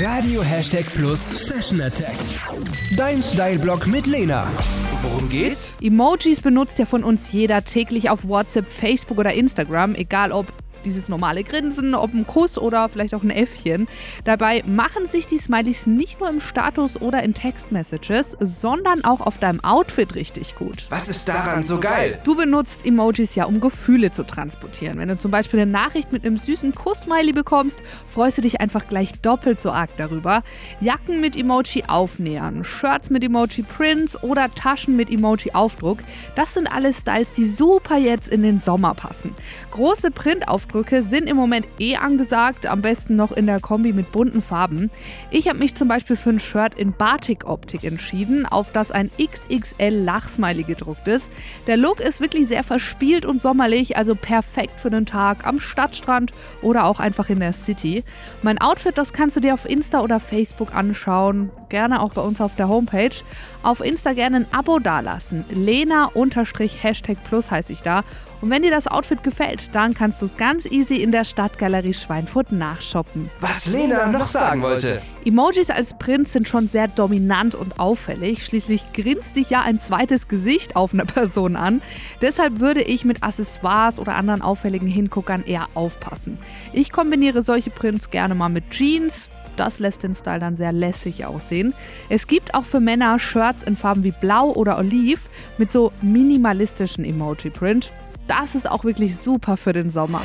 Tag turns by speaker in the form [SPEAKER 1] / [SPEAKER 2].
[SPEAKER 1] Radio Hashtag Plus Fashion Attack. Dein Style-Blog mit Lena. Worum geht's?
[SPEAKER 2] Emojis benutzt ja von uns jeder täglich auf WhatsApp, Facebook oder Instagram, egal ob dieses normale Grinsen, ob ein Kuss oder vielleicht auch ein Äffchen. Dabei machen sich die Smileys nicht nur im Status oder in Textmessages, sondern auch auf deinem Outfit richtig gut.
[SPEAKER 1] Was ist daran so geil?
[SPEAKER 2] Du benutzt Emojis ja, um Gefühle zu transportieren. Wenn du zum Beispiel eine Nachricht mit einem süßen Kuss-Smiley bekommst, freust du dich einfach gleich doppelt so arg darüber. Jacken mit Emoji aufnähern, Shirts mit Emoji Prints oder Taschen mit Emoji Aufdruck, das sind alles Styles, die super jetzt in den Sommer passen. Große Printaufdrücke sind im Moment eh angesagt, am besten noch in der Kombi mit bunten Farben. Ich habe mich zum Beispiel für ein Shirt in Batik-Optik entschieden, auf das ein XXL Lachsmiley gedruckt ist. Der Look ist wirklich sehr verspielt und sommerlich, also perfekt für den Tag am Stadtstrand oder auch einfach in der City. Mein Outfit, das kannst du dir auf Insta oder Facebook anschauen, gerne auch bei uns auf der Homepage. Auf Insta gerne ein Abo dalassen. Lena-Hashtag Plus heiße ich da. Und wenn dir das Outfit gefällt, dann kannst du es ganz easy in der Stadtgalerie Schweinfurt nachshoppen.
[SPEAKER 1] Was Lena noch sagen wollte.
[SPEAKER 2] Emojis als Print sind schon sehr dominant und auffällig. Schließlich grinst dich ja ein zweites Gesicht auf einer Person an. Deshalb würde ich mit Accessoires oder anderen auffälligen Hinguckern eher aufpassen. Ich kombiniere solche Prints gerne mal mit Jeans, das lässt den Style dann sehr lässig aussehen. Es gibt auch für Männer Shirts in Farben wie Blau oder Oliv mit so minimalistischen Emoji-Print. Das ist auch wirklich super für den Sommer.